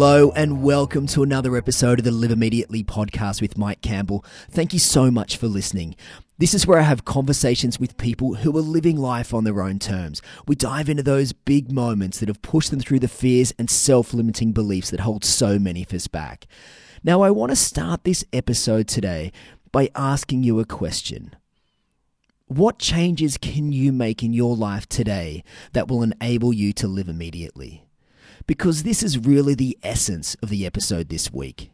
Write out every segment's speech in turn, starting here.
Hello and welcome to another episode of the Live Immediately podcast with Mike Campbell. Thank you so much for listening. This is where I have conversations with people who are living life on their own terms. We dive into those big moments that have pushed them through the fears and self limiting beliefs that hold so many of us back. Now, I want to start this episode today by asking you a question. What changes can you make in your life today that will enable you to live immediately? Because this is really the essence of the episode this week.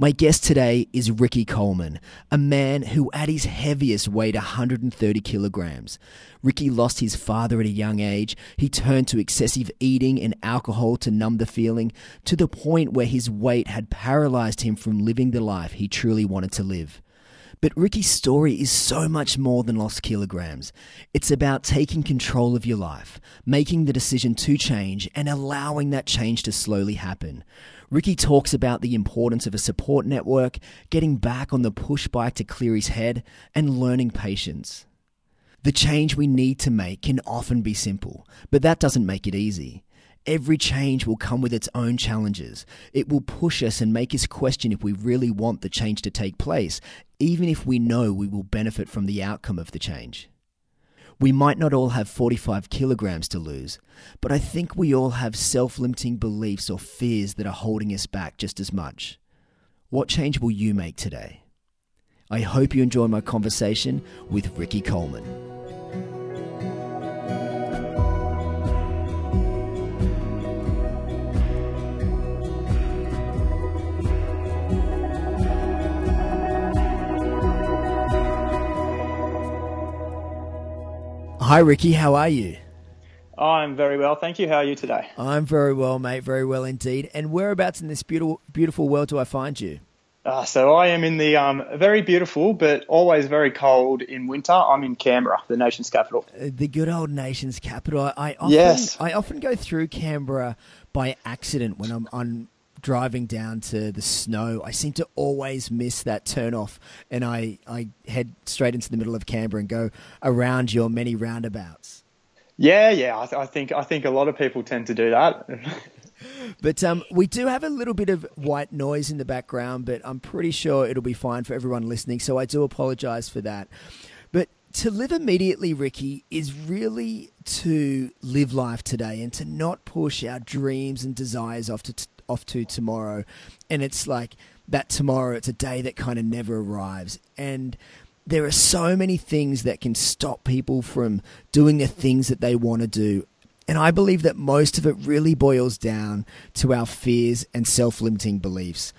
My guest today is Ricki Coleman, a man who at his heaviest weighed 130 kilograms. Ricki lost his father at a young age. He turned to excessive eating and alcohol to numb the feeling, to the point where his weight had paralyzed him from living the life he truly wanted to live. But Ricki's story is so much more than lost kilograms. It's about taking control of your life, making the decision to change, and allowing that change to slowly happen. Ricki talks about the importance of a support network, getting back on the push bike to clear his head, and learning patience. The change we need to make can often be simple, but that doesn't make it easy. Every change will come with its own challenges. It will push us and make us question if we really want the change to take place, even if we know we will benefit from the outcome of the change. We might not all have 45 kilograms to lose, but I think we all have self limiting beliefs or fears that are holding us back just as much. What change will you make today? I hope you enjoy my conversation with Ricki Coleman. Hi, Ricki. How are you? I'm very well, thank you. How are you today? I'm very well, mate. Very well indeed. And whereabouts in this beautiful, beautiful world do I find you? Uh, so I am in the um, very beautiful but always very cold in winter. I'm in Canberra, the nation's capital. Uh, the good old nation's capital. I often, Yes. I often go through Canberra by accident when I'm on driving down to the snow. I seem to always miss that turn off, and I, I head straight into the middle of Canberra and go around your many roundabouts. Yeah, yeah. I, th- I think I think a lot of people tend to do that. But um, we do have a little bit of white noise in the background, but I'm pretty sure it'll be fine for everyone listening. So I do apologize for that. But to live immediately, Ricki, is really to live life today and to not push our dreams and desires off to t- off to tomorrow. And it's like that tomorrow. It's a day that kind of never arrives, and there are so many things that can stop people from doing the things that they want to do. And I believe that most of it really boils down to our fears and self limiting beliefs.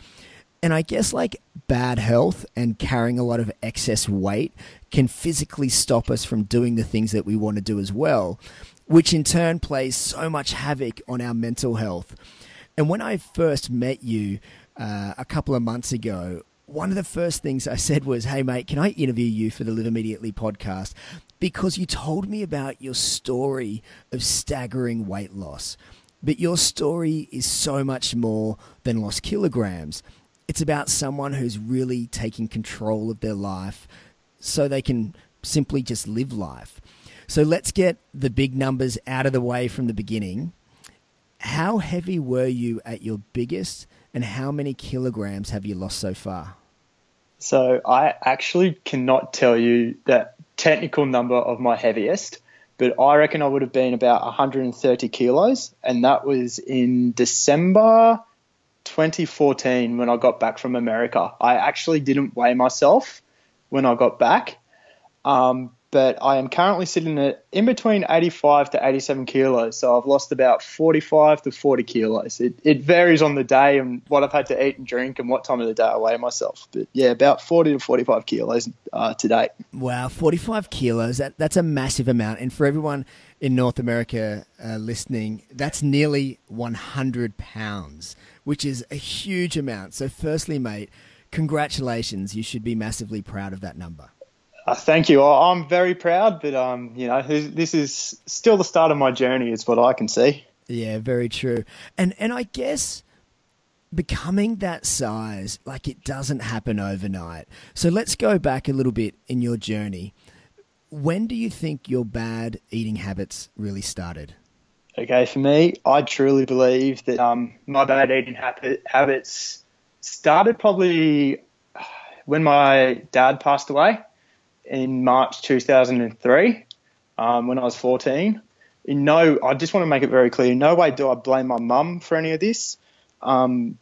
And I guess like bad health and carrying a lot of excess weight can physically stop us from doing the things that we want to do as well, which in turn plays so much havoc on our mental health. And when I first met you uh, a couple of months ago, one of the first things I said was, Hey, mate, can I interview you for the Live Immediately podcast? Because you told me about your story of staggering weight loss. But your story is so much more than lost kilograms. It's about someone who's really taking control of their life so they can simply just live life. So let's get the big numbers out of the way from the beginning. How heavy were you at your biggest, and how many kilograms have you lost so far? so I actually cannot tell you the technical number of my heaviest, but I reckon I would have been about 130 kilos, and that was in December 2014 when I got back from America. I actually didn't weigh myself when I got back, um, but I am currently sitting at in between 85 to 87 kilos. So I've lost about 45 to 40 kilos. It, it varies on the day and what I've had to eat and drink and what time of the day I weigh myself. But yeah, about 40 to 45 kilos uh, to date. Wow, 45 kilos. That, that's a massive amount. And for everyone in North America uh, listening, that's nearly 100 pounds, which is a huge amount. So, firstly, mate, congratulations. You should be massively proud of that number. Uh, thank you. I'm very proud, but um, you know, this this is still the start of my journey. Is what I can see. Yeah, very true. And and I guess becoming that size, like it doesn't happen overnight. So let's go back a little bit in your journey. When do you think your bad eating habits really started? Okay, for me, I truly believe that um, my bad eating habit, habits started probably when my dad passed away in March 2003, um, when I was 14. In no, I just want to make it very clear. In no way do I blame my mum for any of this. Um,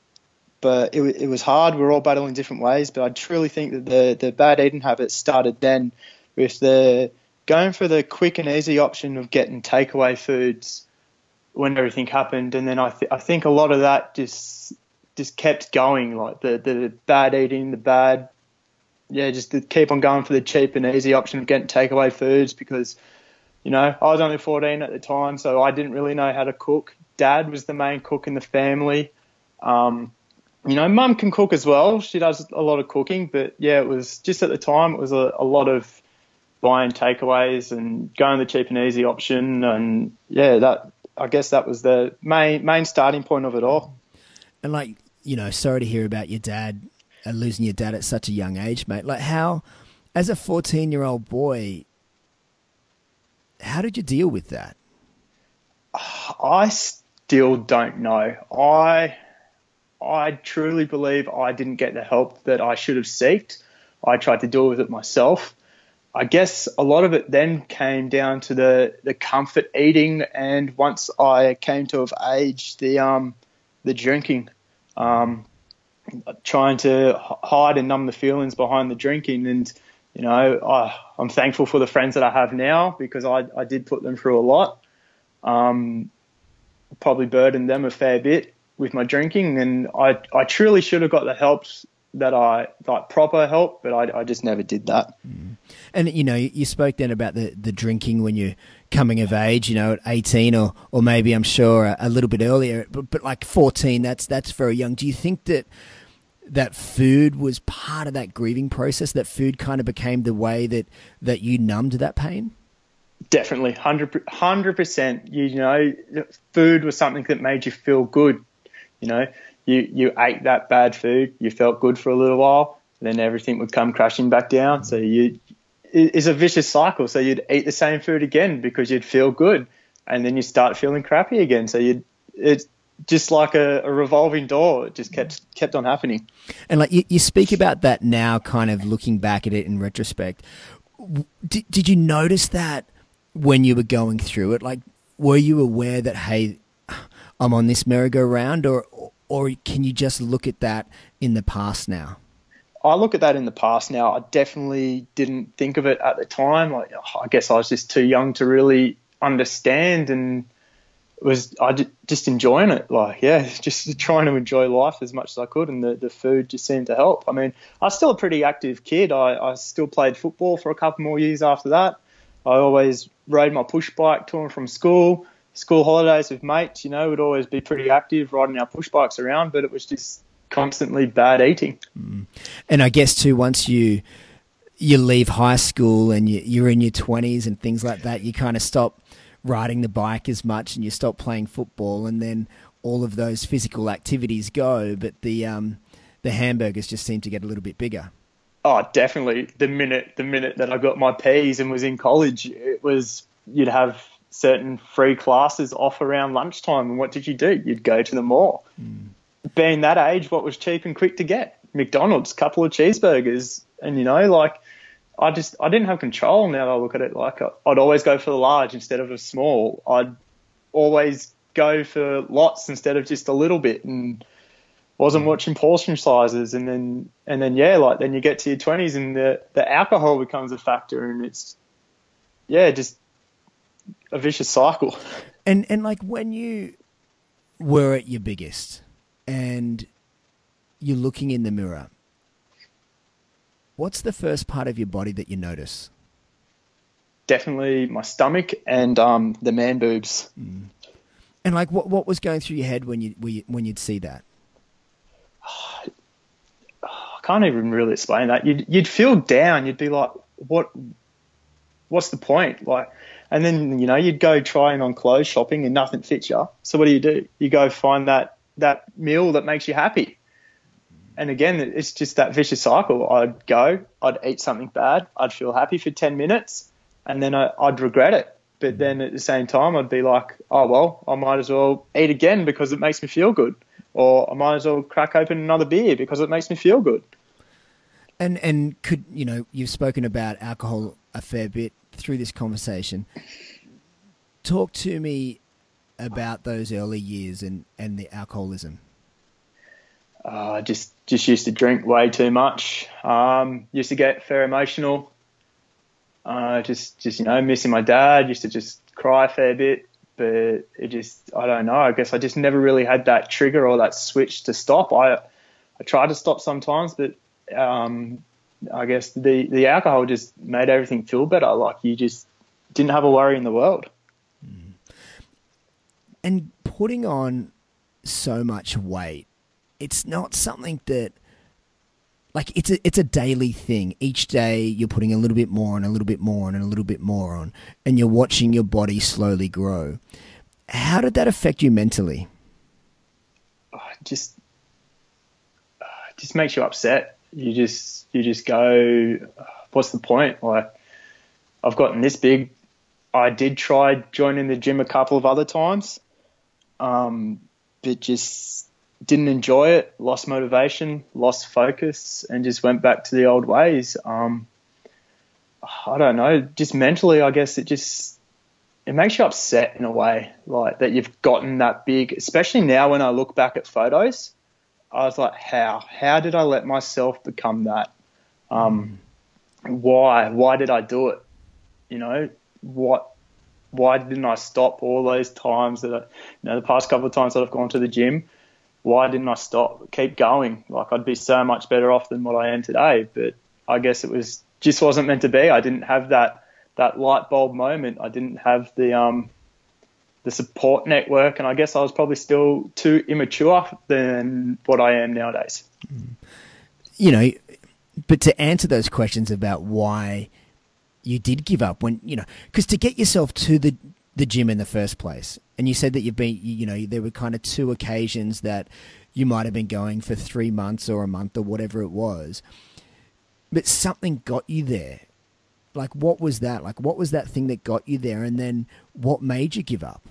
but it, it was hard. We are all battling different ways. But I truly think that the the bad eating habits started then with the going for the quick and easy option of getting takeaway foods when everything happened, and then I th- I think a lot of that just just kept going, like the the bad eating, the bad yeah, just to keep on going for the cheap and easy option of getting takeaway foods because, you know, I was only 14 at the time, so I didn't really know how to cook. Dad was the main cook in the family. Um, you know, mum can cook as well. She does a lot of cooking, but yeah, it was just at the time, it was a, a lot of buying takeaways and going the cheap and easy option. And yeah, that, I guess that was the main, main starting point of it all. And like, you know, sorry to hear about your dad losing your dad at such a young age, mate. Like, how, as a 14 year old boy, how did you deal with that? I still don't know. I I truly believe I didn't get the help that I should have sought. I tried to deal with it myself. I guess a lot of it then came down to the, the comfort eating, and once I came to of age, the um the drinking, um, trying to hide and numb the feelings behind the drinking, and you know I, I'm thankful for the friends that I have now because I I did put them through a lot, um, probably burdened them a fair bit, with my drinking, and I I truly should have got the help that I like proper help, but I, I just never did that. Mm. And you know, you spoke then about the the drinking when you're coming of age, you know, at 18 or or maybe I'm sure a, a little bit earlier, but but like 14, that's that's very young. Do you think that that food was part of that grieving process? That food kind of became the way that that you numbed that pain? Definitely, 100 percent. You know, food was something that made you feel good. You know, you you ate that bad food, you felt good for a little while, then everything would come crashing back down. So you it's a vicious cycle. So you'd eat the same food again because you'd feel good, and then you start feeling crappy again. So you it's just like a, a, revolving door. It just kept kept on happening. And like you, you speak about that now, kind of looking back at it in retrospect. Did did you notice that when you were going through it? Like, were you aware that hey, I'm on this merry-go-round, or or can you just look at that in the past now? I look at that in the past now. I definitely didn't think of it at the time. Like, I guess I was just too young to really understand, and was I just enjoying it. Like, yeah, just trying to enjoy life as much as I could, and the, the food just seemed to help. I mean, I was still a pretty active kid. I, I still played football for a couple more years after that. I always rode my push bike to and from school school holidays with mates, you know, would always be pretty active riding our push bikes around, but it was just constantly bad eating. Mm. And I guess too, once you you leave high school and you, you're in your twenties and things like that, you kind of stop riding the bike as much and you stop playing football, and then all of those physical activities go, but the um, the hamburgers just seem to get a little bit bigger. Oh, definitely. The minute the minute that I got my P's and was in college, it was you'd have certain free classes off around lunchtime. And what did you do? You'd go to the mall. Mm. Being that age, what was cheap and quick to get? McDonald's, couple of cheeseburgers, and you know, like I just I didn't have control. Now I look at it, like I'd always go for the large instead of a small. I'd always go for lots instead of just a little bit, and wasn't mm. watching portion sizes. And then and then yeah, like then you get to your twenties and the the alcohol becomes a factor, and it's yeah, just a vicious cycle. And and like when you were at your biggest and you're looking in the mirror, what's the first part of your body that you notice? Definitely my stomach and um, the man boobs. Mm. And like, what what was going through your head when you when you'd see that? I can't even really explain that. You'd you'd feel down. You'd be like, what? What's the point? Like, and then, you know, you'd go trying on clothes shopping and nothing fits you. So what do you do? You go find that, that meal that makes you happy. And again, it's just that vicious cycle. I'd go, I'd eat something bad, I'd feel happy for 10 minutes, and then I, would regret it. But mm. then at the same time, I'd be like, oh well, I might as well eat again because it makes me feel good, or I might as well crack open another beer because it makes me feel good. And and could you know you've spoken about alcohol a fair bit through this conversation. Talk to me about those early years and, and the alcoholism. Uh, just just used to drink way too much. Um, used to get fair emotional. Uh, just just you know missing my dad. Used to just cry a fair bit, but it just I don't know. I guess I just never really had that trigger or that switch to stop. I I tried to stop sometimes, but um, I guess the the alcohol just made everything feel better. Like you just didn't have a worry in the world. Mm. And putting on so much weight, it's not something that like it's a it's a daily thing. Each day you're putting a little bit more and a little bit more and a little bit more on, and you're watching your body slowly grow. How did that affect you mentally? Oh, just uh, just makes you upset. You just you just go, what's the point? Like I've gotten this big. I did try joining the gym a couple of other times, um, but just didn't enjoy it, lost motivation, lost focus, and just went back to the old ways. Um, I don't know, just mentally, I guess it just it makes you upset in a way, like that you've gotten that big. Especially now when I look back at photos, I was like, how? How did I let myself become that? Um, why? Why did I do it? You know, what? Why didn't I stop all those times that I, you know, the past couple of times that I've gone to the gym? Why didn't I stop, keep going? Like I'd be so much better off than what I am today. But I guess it was just wasn't meant to be. I didn't have that that light bulb moment. I didn't have the um the support network, and I guess I was probably still too immature than what I am nowadays. You know, but to answer those questions about why you did give up when you know, because to get yourself to the the gym in the first place. And you said that you've been, you know, there were kind of two occasions that you might have been going for three months or a month or whatever it was. But something got you there. Like, what was that? Like, what was that thing that got you there? And then what made you give up?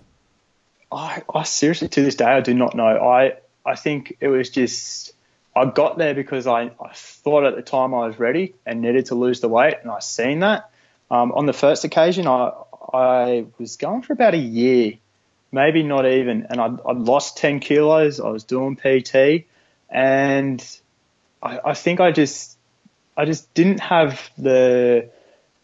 I, I seriously, to this day, I do not know. I, I think it was just, I got there because I, I thought at the time I was ready and needed to lose the weight, and I seen that. Um, on the first occasion, I, I was going for about a year, maybe not even, and I'd, I'd lost 10 kilos. I was doing PT, and I, I think I just I just didn't have the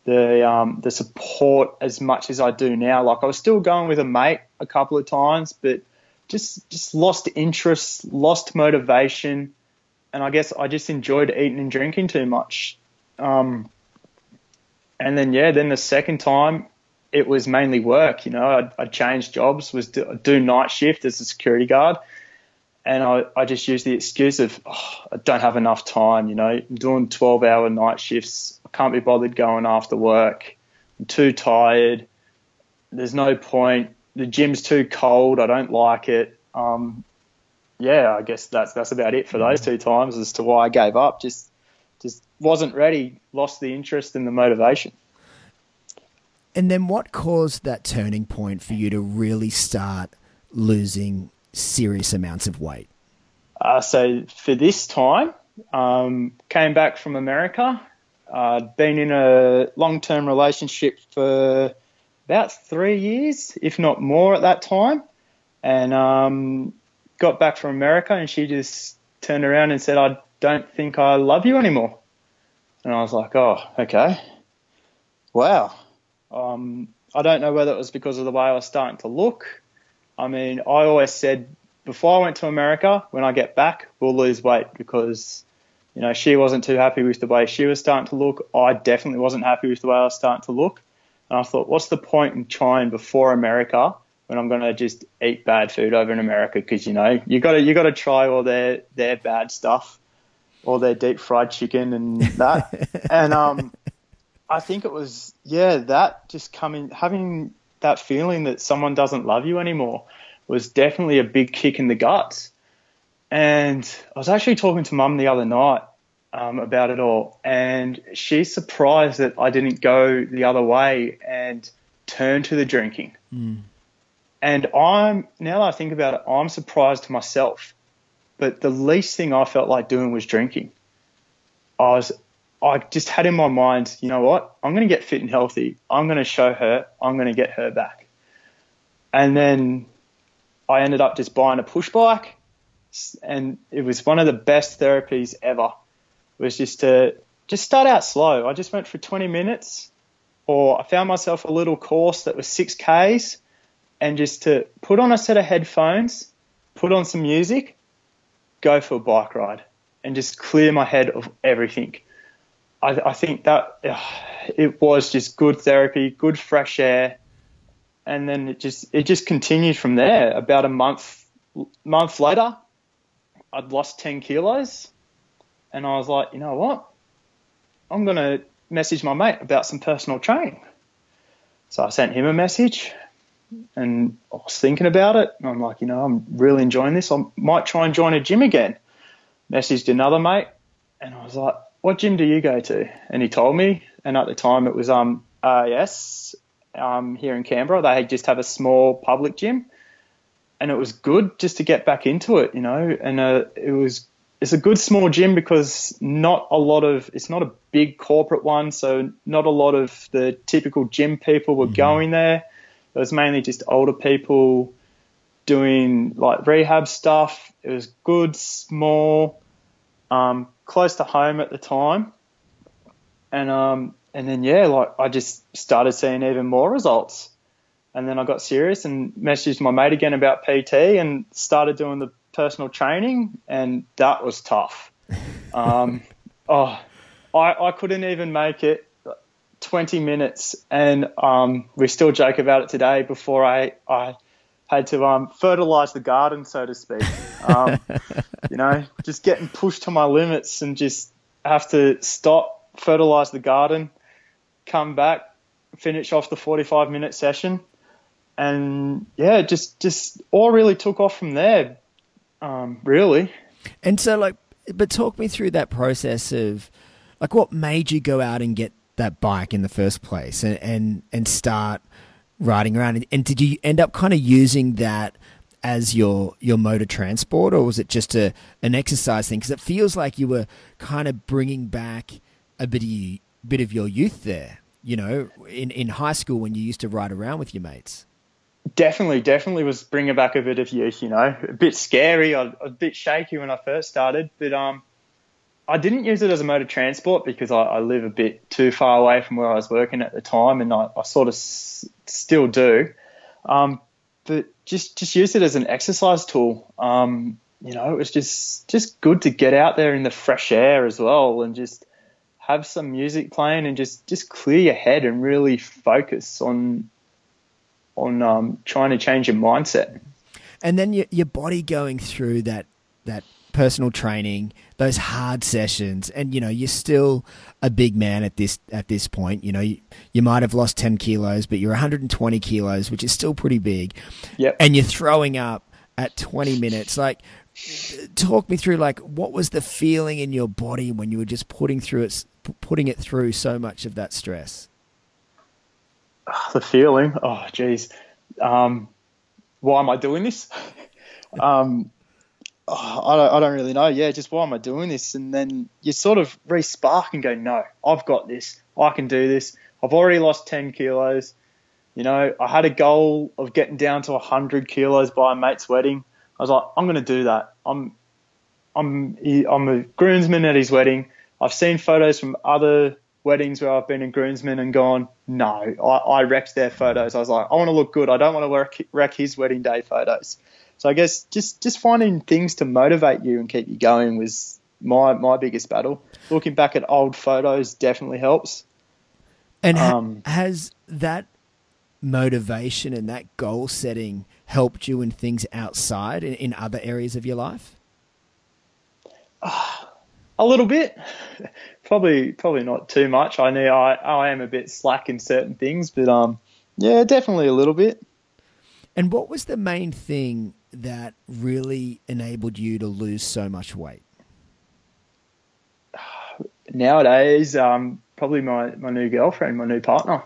the um, the support as much as I do now. Like I was still going with a mate a couple of times, but just just lost interest, lost motivation, and I guess I just enjoyed eating and drinking too much. Um, and then yeah, then the second time it was mainly work. You know, I'd, I'd change jobs, was do, do, night shift as a security guard, and I, I just used the excuse of oh, I don't have enough time. You know, I'm doing 12 hour night shifts. I can't be bothered going after work. I'm too tired. There's no point. The gym's too cold. I don't like it. Um, yeah, I guess that's that's about it for those two times as to why I gave up. Just just wasn't ready. Lost the interest and the motivation. And then what caused that turning point for you to really start losing serious amounts of weight? Uh, so for this time, um, came back from America. Uh, been in a long-term relationship for about three years, if not more, at that time, and um, got back from America, and she just turned around and said, "I don't think I love you anymore." And I was like, "Oh, okay, wow." Um, I don't know whether it was because of the way I was starting to look. I mean, I always said before I went to America, when I get back, we'll lose weight because, you know, she wasn't too happy with the way she was starting to look. I definitely wasn't happy with the way I was starting to look. And I thought, what's the point in trying before America when I'm going to just eat bad food over in America? Because, you know, you got to, you got to try all their, their bad stuff, all their deep fried chicken and that. and, um, I think it was yeah that just coming having that feeling that someone doesn't love you anymore was definitely a big kick in the guts. And I was actually talking to mum the other night um, about it all, and she's surprised that I didn't go the other way and turn to the drinking. And I'm now that I think about it, I'm surprised to myself. But the least thing I felt like doing was drinking. I was I just had in my mind, you know what? I'm going to get fit and healthy. I'm going to show her. I'm going to get her back. And then I ended up just buying a push bike, and it was one of the best therapies ever. It was just to just start out slow. I just went for 20 minutes, or I found myself a little course that was six k's, and just to put on a set of headphones, put on some music, go for a bike ride, and just clear my head of everything. I, I think that uh, it was just good therapy, good fresh air, and then it just it just continued from there. About a month month later, I'd lost ten kilos, and I was like, you know what, I'm gonna message my mate about some personal training. So I sent him a message, and I was thinking about it. And I'm like, you know, I'm really enjoying this. I might try and join a gym again. Messaged another mate, and I was like, what gym do you go to? And he told me, and at the time it was um RAS um, here in Canberra. They just have a small public gym, and it was good just to get back into it, you know. And uh, it was it's a good small gym because not a lot of it's not a big corporate one, so not a lot of the typical gym people were mm-hmm. going there. It was mainly just older people doing like rehab stuff. It was good, small, um, close to home at the time, and um, and then yeah, like I just started seeing even more results, and then I got serious and messaged my mate again about PT and started doing the personal training, and that was tough. Um, oh, I I couldn't even make it 20 minutes, and um, we still joke about it today. Before I I had to um, fertilize the garden, so to speak. Um, you know, just getting pushed to my limits and just have to stop, fertilize the garden, come back, finish off the 45 minute session. And yeah, just, just all really took off from there, um, really. And so, like, but talk me through that process of, like, what made you go out and get that bike in the first place and, and, and start riding around. And did you end up kind of using that as your your mode of transport, or was it just a an exercise thing? Because it feels like you were kind of bringing back a bit of you, bit of your youth there. You know, in in high school when you used to ride around with your mates. Definitely, definitely was bringing back a bit of youth. You know, a bit scary, a, a bit shaky when I first started, but um, I didn't use it as a mode of transport because I, I, live a bit too far away from where I was working at the time, and I, I sort of s- still do. Um, but just just use it as an exercise tool. Um, you know, it was just just good to get out there in the fresh air as well, and just have some music playing and just just clear your head and really focus on on um, trying to change your mindset. And then your your body going through that that personal training, those hard sessions, and you know you're still a big man at this at this point. You know you, you might have lost ten kilos, but you're 120 kilos, which is still pretty big. Yep. And you're throwing up at 20 minutes. Like, talk me through like what was the feeling in your body when you were just putting through it, putting it through so much of that stress. The feeling, oh geez, um, why am I doing this? um, oh, I, don't, I don't really know. Yeah, just why am I doing this? And then you sort of re-spark and go, no, I've got this. I can do this. I've already lost 10 kilos. You know, I had a goal of getting down to 100 kilos by a mate's wedding. I was like, I'm going to do that. I'm, I'm, I'm a groomsman at his wedding. I've seen photos from other weddings where I've been a groomsmen and gone, no, I, I wrecked their photos. I was like, I want to look good. I don't want to wreck, wreck his wedding day photos. So I guess just just finding things to motivate you and keep you going was my my biggest battle. Looking back at old photos definitely helps. And ha- um, has that motivation and that goal setting helped you in things outside in, in other areas of your life? Uh, a little bit, probably probably not too much. I know I I am a bit slack in certain things, but um, yeah, definitely a little bit. And what was the main thing that really enabled you to lose so much weight? Nowadays, um, probably my, my new girlfriend, my new partner.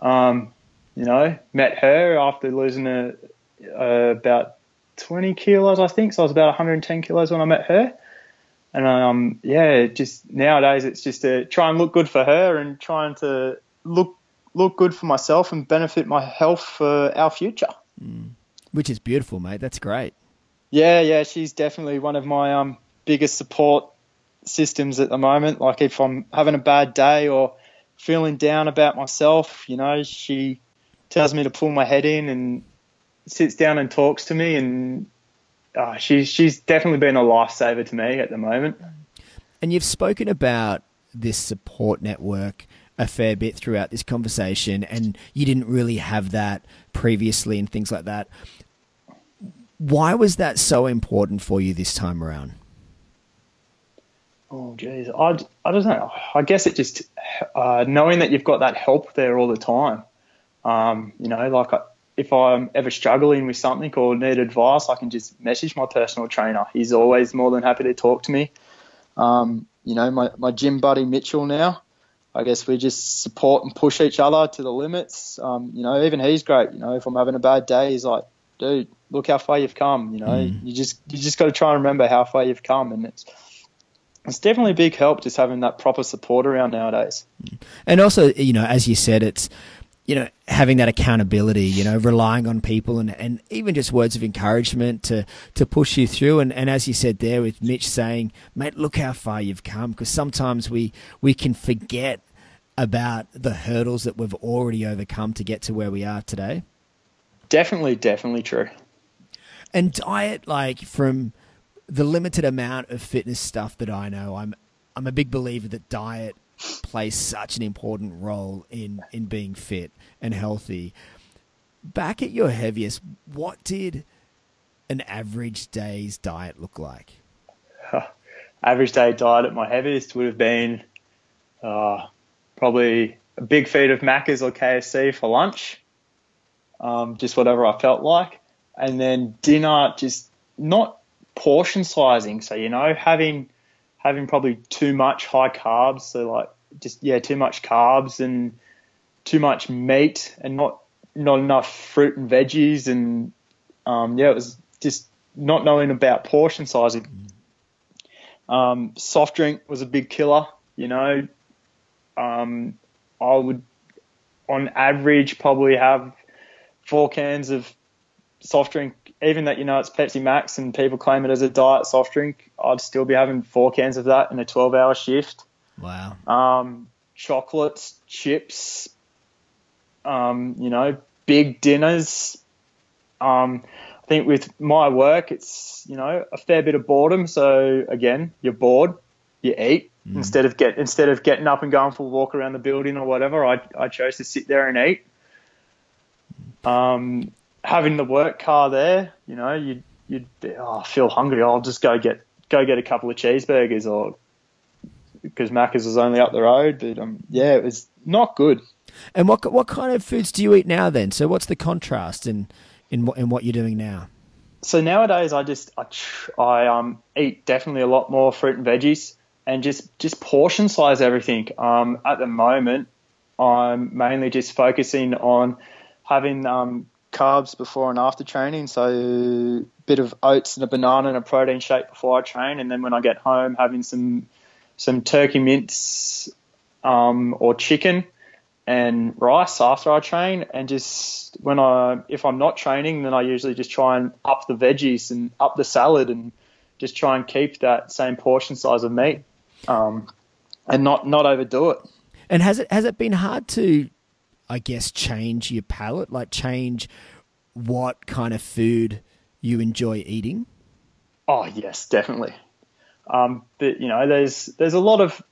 Um, you know, met her after losing a, uh, about 20 kilos, I think. So I was about 110 kilos when I met her. And um, yeah, just nowadays it's just to try and look good for her and trying to look look good for myself and benefit my health for our future. Mm. Which is beautiful, mate. That's great. Yeah, yeah, she's definitely one of my um biggest support systems at the moment. Like if I'm having a bad day or feeling down about myself, you know, she tells me to pull my head in and sits down and talks to me and uh, she's she's definitely been a lifesaver to me at the moment. And you've spoken about this support network a fair bit throughout this conversation, and you didn't really have that previously and things like that. Why was that so important for you this time around? Oh, geez, I, I don't know. I guess it just uh, knowing that you've got that help there all the time. Um, you know, like if I'm ever struggling with something or need advice, I can just message my personal trainer. He's always more than happy to talk to me. Um, you know, my, my gym buddy Mitchell now, I guess we just support and push each other to the limits. Um, you know, even he's great. You know, if I'm having a bad day, he's like, dude, look how far you've come. You know, mm. you just you just got to try and remember how far you've come, and it's it's definitely a big help just having that proper support around nowadays. And also, you know, as you said, it's you know, having that accountability, you know, relying on people and, and even just words of encouragement to, to push you through. And, and as you said there with Mitch saying, mate, look how far you've come. Because sometimes we, we can forget about the hurdles that we've already overcome to get to where we are today. Definitely, definitely true. And diet, like from the limited amount of fitness stuff that I know, I'm, I'm a big believer that diet plays such an important role in in being fit and healthy. Back at your heaviest, what did an average day's diet look like? average day diet at my heaviest would have been uh, probably a big feed of Macca's or KFC for lunch, um, just whatever I felt like, and then dinner just not portion sizing. So you know having having probably too much high carbs, so like just yeah, too much carbs and too much meat and not not enough fruit and veggies and um, yeah, it was just not knowing about portion sizing. Um, soft drink was a big killer. You know, um, I would on average probably have four cans of soft drink even that you know it's Pepsi Max and people claim it as a diet soft drink, I'd still be having four cans of that in a 12 hour shift. Wow. Um, chocolates, chips, um, you know, big dinners. Um, I think with my work, it's you know a fair bit of boredom. So again, you're bored, you eat mm. instead of get instead of getting up and going for a walk around the building or whatever. I I chose to sit there and eat. Um, having the work car there, you know, you'd you'd oh, feel hungry. I'll just go get go get a couple of cheeseburgers or because Macca's was only up the road. But um, yeah, it was not good. And what what kind of foods do you eat now then? So what's the contrast in in in what you're doing now? So nowadays, I just I, I um eat definitely a lot more fruit and veggies and just just portion size everything. Um, at the moment, I'm mainly just focusing on having um, carbs before and after training. So a bit of oats and a banana and a protein shake before I train, and then when I get home, having some some turkey mince um, or chicken and rice after I train, and just when I if I'm not training, then I usually just try and up the veggies and up the salad and just try and keep that same portion size of meat, um, and not not overdo it. And has it has it been hard to I guess, change your palate, like change what kind of food you enjoy eating? Oh yes, definitely. Um, but you know, there's there's a lot of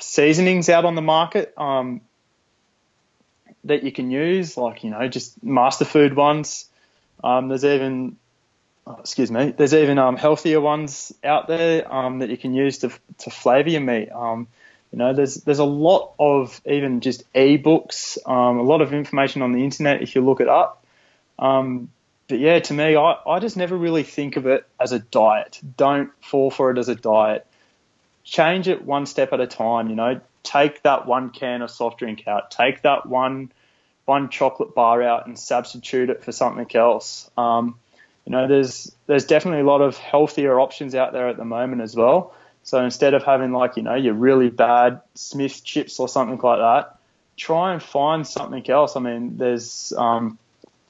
seasonings out on the market um, that you can use, like you know, just master food ones. Um, there's even oh, excuse me, there's even um, healthier ones out there um, that you can use to to flavour your meat. You know, there's there's a lot of even just ebooks, um, a lot of information on the internet if you look it up. Um, but yeah, to me, I, I just never really think of it as a diet. Don't fall for it as a diet. Change it one step at a time. You know, take that one can of soft drink out. Take that one one chocolate bar out and substitute it for something else. Um, you know, there's there's definitely a lot of healthier options out there at the moment as well. So instead of having like you know your really bad Smith chips or something like that, try and find something else. I mean, there's um,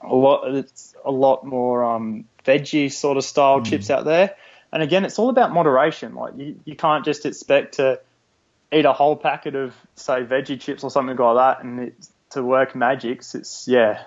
a lot it's a lot more um, veggie sort of style mm. chips out there. And again, it's all about moderation. Like you, you can't just expect to eat a whole packet of say veggie chips or something like that and it, to work magics. It's yeah,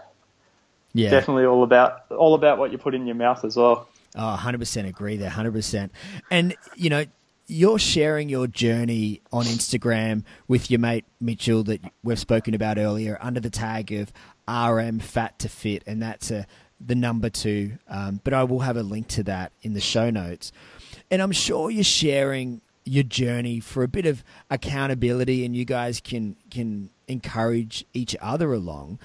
yeah, definitely all about all about what you put in your mouth as well. Oh, 100% agree there, 100%. And, you know, you're sharing your journey on Instagram with your mate Mitchell that we've spoken about earlier under the tag of RM Fat to Fit, and that's a, the number two. Um, but I will have a link to that in the show notes. And I'm sure you're sharing your journey for a bit of accountability, and you guys can can encourage each other along.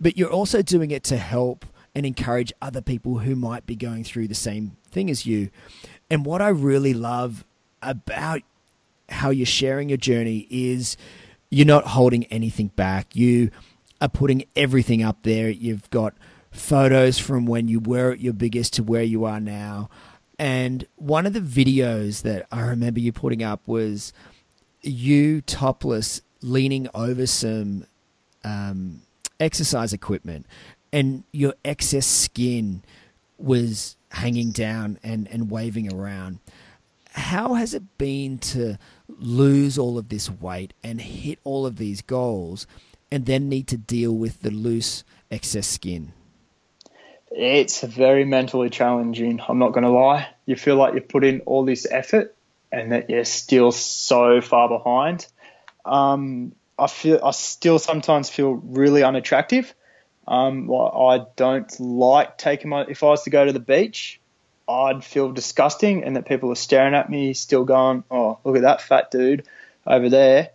But you're also doing it to help and encourage other people who might be going through the same thing as you. And what I really love about how you're sharing your journey is you're not holding anything back. You are putting everything up there. You've got photos from when you were at your biggest to where you are now. And one of the videos that I remember you putting up was you topless leaning over some um, exercise equipment and your excess skin was hanging down and, and waving around. How has it been to lose all of this weight and hit all of these goals and then need to deal with the loose excess skin? It's very mentally challenging. I'm not going to lie. You feel like you've put in all this effort and that you're still so far behind. Um, I feel I still sometimes feel really unattractive. Um, I don't like taking my. If I was to go to the beach, I'd feel disgusting, and that people are staring at me, still going, "Oh, look at that fat dude over there."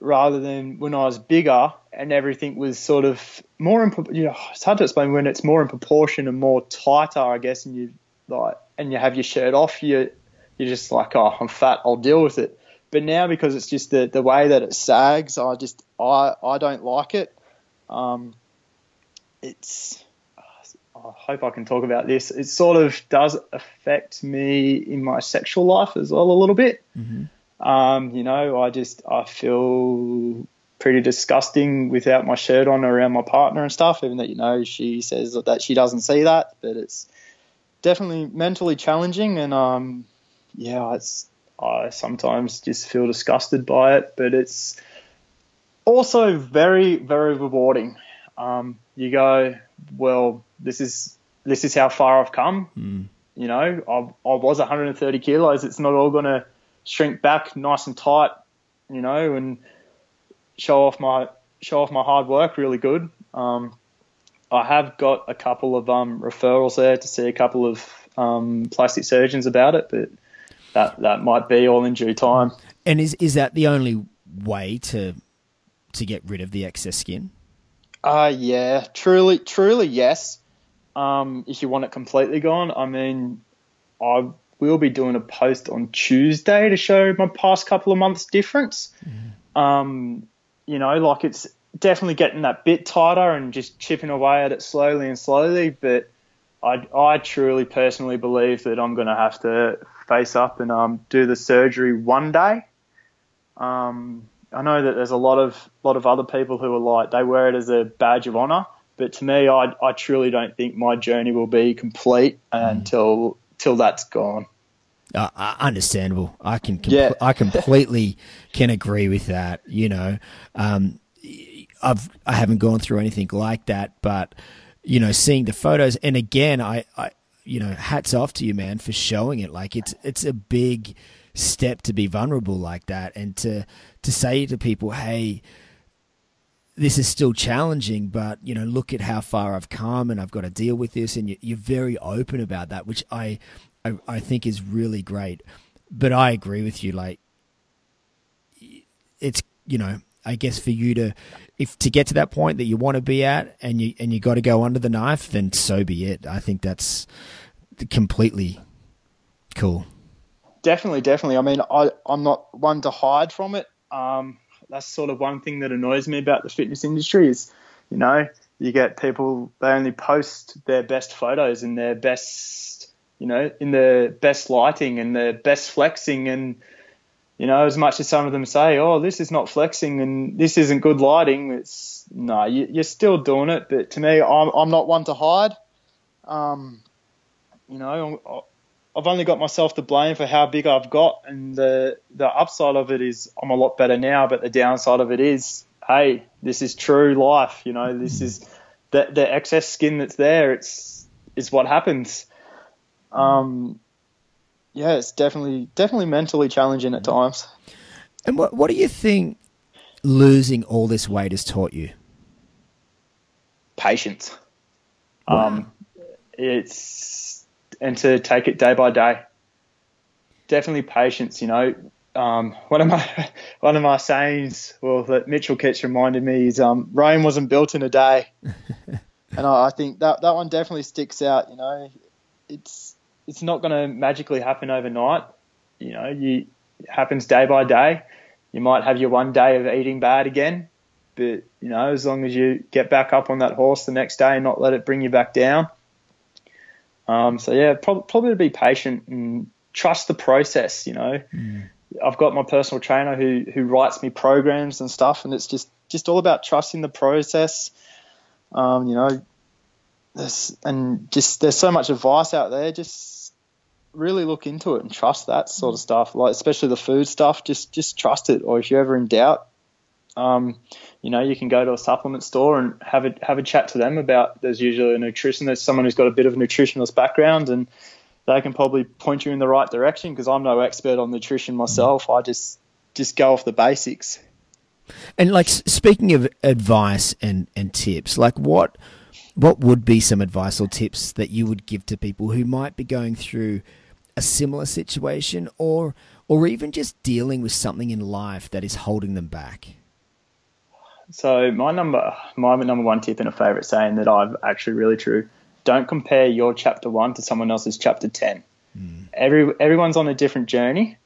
Rather than when I was bigger and everything was sort of more in, you know, it's hard to explain when it's more in proportion and more tighter, I guess, and you like, and you have your shirt off, you you're just like, "Oh, I'm fat, I'll deal with it." But now because it's just the, the way that it sags, I just I I don't like it. Um, it's I hope I can talk about this. It sort of does affect me in my sexual life as well a little bit. Mm-hmm. Um, you know, I just I feel pretty disgusting without my shirt on around my partner and stuff. Even that you know she says that she doesn't see that, but it's definitely mentally challenging and um, yeah, it's I sometimes just feel disgusted by it, but it's also very, very rewarding. Um, you go, well, this is this is how far I've come. Mm. You know, I, I was 130 kilos. It's not all going to shrink back nice and tight, you know, and show off my show off my hard work really good. Um, I have got a couple of um, referrals there to see a couple of um, plastic surgeons about it, but that that might be all in due time. And is is that the only way to to get rid of the excess skin? Uh yeah, truly, truly yes. Um, if you want it completely gone, I mean, I will be doing a post on Tuesday to show my past couple of months difference. Mm. Um, you know, like it's definitely getting that bit tighter and just chipping away at it slowly and slowly. But I, I truly personally believe that I'm going to have to face up and um, do the surgery one day. Um, I know that there's a lot of lot of other people who are like they wear it as a badge of honor, but to me, I, I truly don't think my journey will be complete mm. until till that's gone. Uh, understandable. I can yeah. I completely can agree with that. You know, um, I've I haven't gone through anything like that, but you know, seeing the photos and again, I, I you know, hats off to you, man, for showing it. Like it's it's a big step to be vulnerable like that, and to to say to people, hey. This is still challenging, but you know, look at how far I've come, and I've got to deal with this. And you're very open about that, which I, I, I think is really great. But I agree with you. Like, it's you know, I guess for you to if to get to that point that you want to be at and you and you got to go under the knife, then so be it. I think that's completely cool. Definitely, definitely. I mean, I I'm not one to hide from it. Um, that's sort of one thing that annoys me about the fitness industry is You know, you get people they only post their best photos and their best, you know, in the best lighting and the best flexing and you know, as much as some of them say, "Oh, this is not flexing and this isn't good lighting," it's no, you, are still doing it. But to me, I'm I'm not one to hide. Um, you know, I've only got myself to blame for how big I've got, and the the upside of it is I'm a lot better now. But the downside of it is, hey, this is true life. You know, this is the the excess skin that's there. It's is what happens. Um, yeah, it's definitely definitely mentally challenging at times. And what what do you think losing all this weight has taught you? Patience. Wow. Um, it's and to take it day by day. Definitely patience. You know, um, one of my one of my sayings, well, that Mitchell Ketch reminded me is, um, Rome wasn't built in a day, and I, I think that that one definitely sticks out. You know, it's it's not going to magically happen overnight. You know, you it happens day by day. You might have your one day of eating bad again, but you know, as long as you get back up on that horse the next day and not let it bring you back down. Um, so yeah, prob- probably to be patient and trust the process. You know, mm. I've got my personal trainer who who writes me programs and stuff, and it's just just all about trusting the process. Um, you know, there's, and just there's so much advice out there. Just really look into it and trust that sort of stuff. Like especially the food stuff, just just trust it. Or if you're ever in doubt, um, you know, you can go to a supplement store and have a have a chat to them about. There's usually a nutrition. There's someone who's got a bit of a nutritionist background, and they can probably point you in the right direction. Because I'm no expert on nutrition myself. I just just go off the basics. And like speaking of advice and and tips, like what what would be some advice or tips that you would give to people who might be going through a similar situation or or even just dealing with something in life that is holding them back? So my number my number one tip and a favorite saying that I've actually really true. Don't compare your chapter one to someone else's chapter ten. Mm. Every everyone's on a different journey.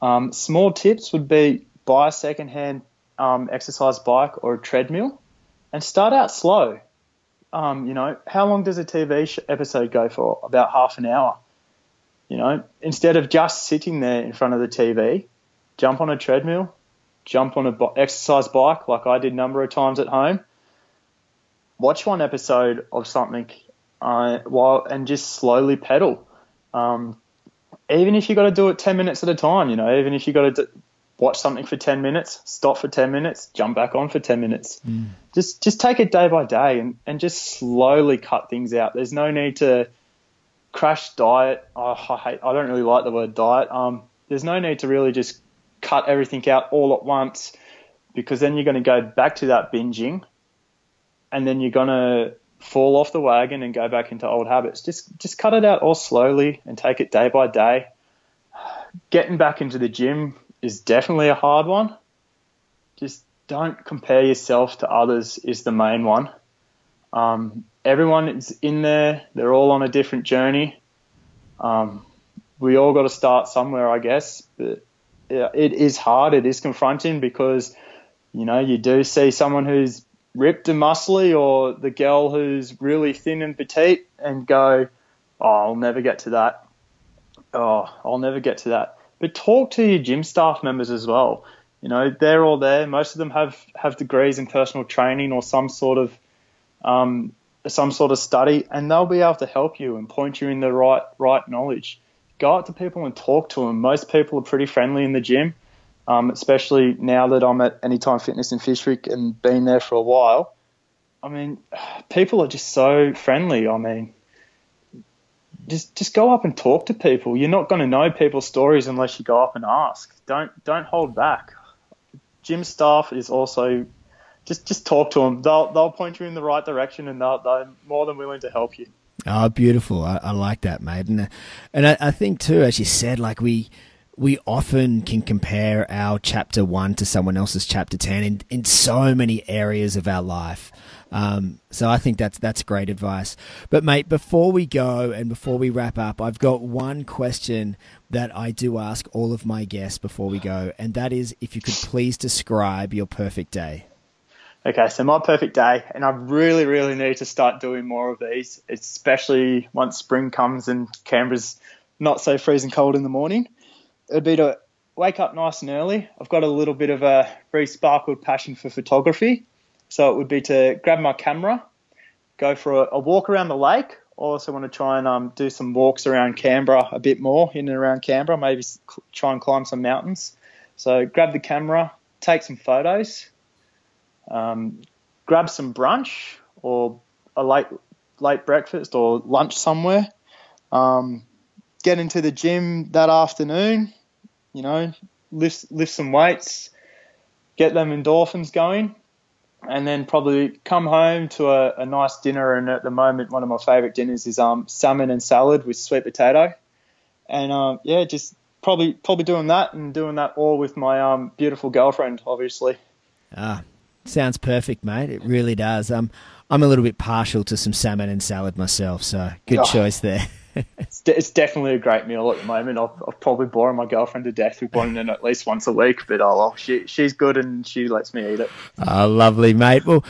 Um, small tips would be buy a secondhand um, exercise bike or a treadmill, and start out slow. Um, you know, how long does a TV episode go for? About half an hour. You know, instead of just sitting there in front of the TV, jump on a treadmill, jump on an exercise bike like I did a number of times at home. Watch one episode of something uh, while and just slowly pedal. Um, even if you got to do it 10 minutes at a time, you know, even if you got to watch something for 10 minutes, stop for 10 minutes, jump back on for 10 minutes. Mm. Just just take it day by day and, and just slowly cut things out. There's no need to crash diet. Oh, I hate. I don't really like the word diet. Um, there's no need to really just cut everything out all at once because then you're going to go back to that binging, and then you're going to fall off the wagon and go back into old habits. Just just cut it out all slowly and take it day by day. Getting back into the gym is definitely a hard one. Just don't compare yourself to others is the main one. Um, everyone is in there. They're all on a different journey. Um, we all got to start somewhere, I guess. But it is hard. It is confronting because you know you do see someone who's ripped and muscly, or the girl who's really thin and petite, and go, "Oh, I'll never get to that. Oh, I'll never get to that." But talk to your gym staff members as well. You know, they're all there. Most of them have have degrees in personal training or some sort of um, some sort of study, and they'll be able to help you and point you in the right right knowledge. Go up to people and talk to them. Most people are pretty friendly in the gym, um, especially now that I'm at Anytime Fitness in Fyshwick and been there for a while. I mean, people are just so friendly. I mean, just just go up and talk to people. You're not going to know people's stories unless you go up and ask. Don't don't hold back. Gym staff is also just just talk to them. They'll they'll point you in the right direction, and they'll, they're more than willing to help you. Oh, beautiful! I, I like that, mate. And and I, I think too, as you said, like we we often can compare our chapter one to someone else's chapter ten in in so many areas of our life. Um, so I think that's that's great advice. But mate, before we go and before we wrap up, I've got one question that I do ask all of my guests before we go, and that is if you could please describe your perfect day. Okay, so my perfect day, and I really, really need to start doing more of these, especially once spring comes and Canberra's not so freezing cold in the morning. It'd be to wake up nice and early. I've got a little bit of a very sparkled passion for photography, so it would be to grab my camera, go for a, a walk around the lake. I also want to try and um, do some walks around Canberra a bit more, in and around Canberra, maybe try and climb some mountains. So grab the camera, take some photos um, grab some brunch or a late late breakfast or lunch somewhere. Um, get into the gym that afternoon. You know, lift lift some weights, get them endorphins going, and then probably come home to a, a nice dinner. And at the moment, one of my favourite dinners is um, salmon and salad with sweet potato. And uh, yeah, just probably probably doing that and doing that all with my um, beautiful girlfriend, obviously. Ah, Sounds perfect, mate. It really does. Um, I'm a little bit partial to some salmon and salad myself, so good oh, choice there. it's, de- it's, definitely a great meal at the moment. I've, I've probably boring my girlfriend to death with wanting it at least once a week, but oh, she, she's good and she lets me eat it. Oh, lovely, mate. Well,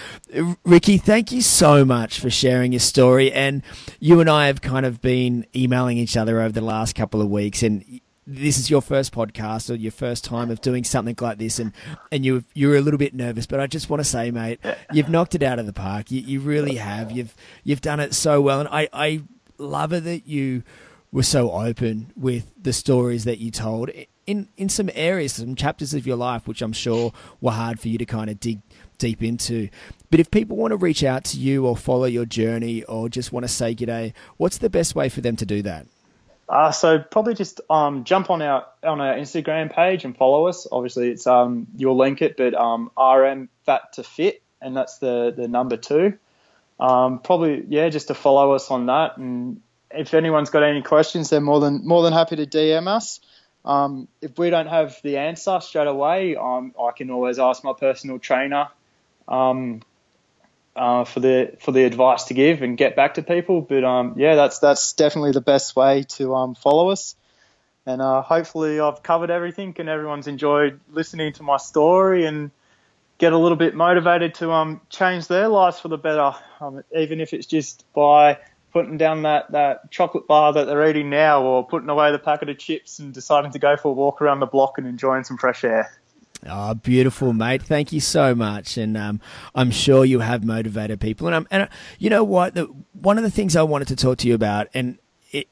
Ricki, thank you so much for sharing your story. And you and I have kind of been emailing each other over the last couple of weeks, and this is your first podcast or your first time of doing something like this and, and you you're a little bit nervous but I just want to say mate you've knocked it out of the park. You, you really have. You've you've done it so well and I, I love it that you were so open with the stories that you told in in some areas some chapters of your life which I'm sure were hard for you to kind of dig deep into. But if people want to reach out to you or follow your journey or just want to say g'day what's the best way for them to do that uh, so probably just um, jump on our on our Instagram page and follow us. Obviously, it's um, you'll link it, but um, RM Fat to Fit, and that's the the number two. Um, probably yeah, just to follow us on that. And if anyone's got any questions, they're more than more than happy to DM us. Um, if we don't have the answer straight away, um, I can always ask my personal trainer. Um, uh, for the for the advice to give and get back to people. But um, yeah, that's that's definitely the best way to um, follow us. And uh, hopefully, I've covered everything, and everyone's enjoyed listening to my story and get a little bit motivated to um, change their lives for the better, um, even if it's just by putting down that, that chocolate bar that they're eating now, or putting away the packet of chips and deciding to go for a walk around the block and enjoying some fresh air. Oh, beautiful, mate. Thank you so much. And um, I'm sure you have motivated people. And, um, and uh, you know what? The, one of the things I wanted to talk to you about, and it,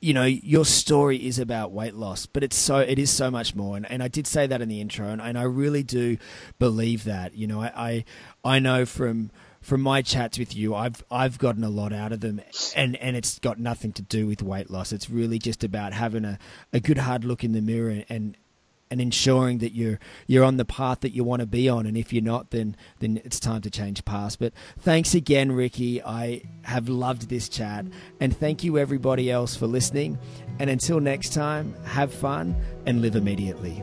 you know, your story is about weight loss, but it's so it is so much more. And, and I did say that in the intro, and, and I really do believe that. You know, I, I, I know from from my chats with you, I've I've gotten a lot out of them, and, and it's got nothing to do with weight loss. It's really just about having a, a good hard look in the mirror and and ensuring that you're you're on the path that you want to be on. And if you're not, then then it's time to change paths. But thanks again, Ricki. I have loved this chat, and thank you everybody else for listening. And until next time, have fun and live immediately.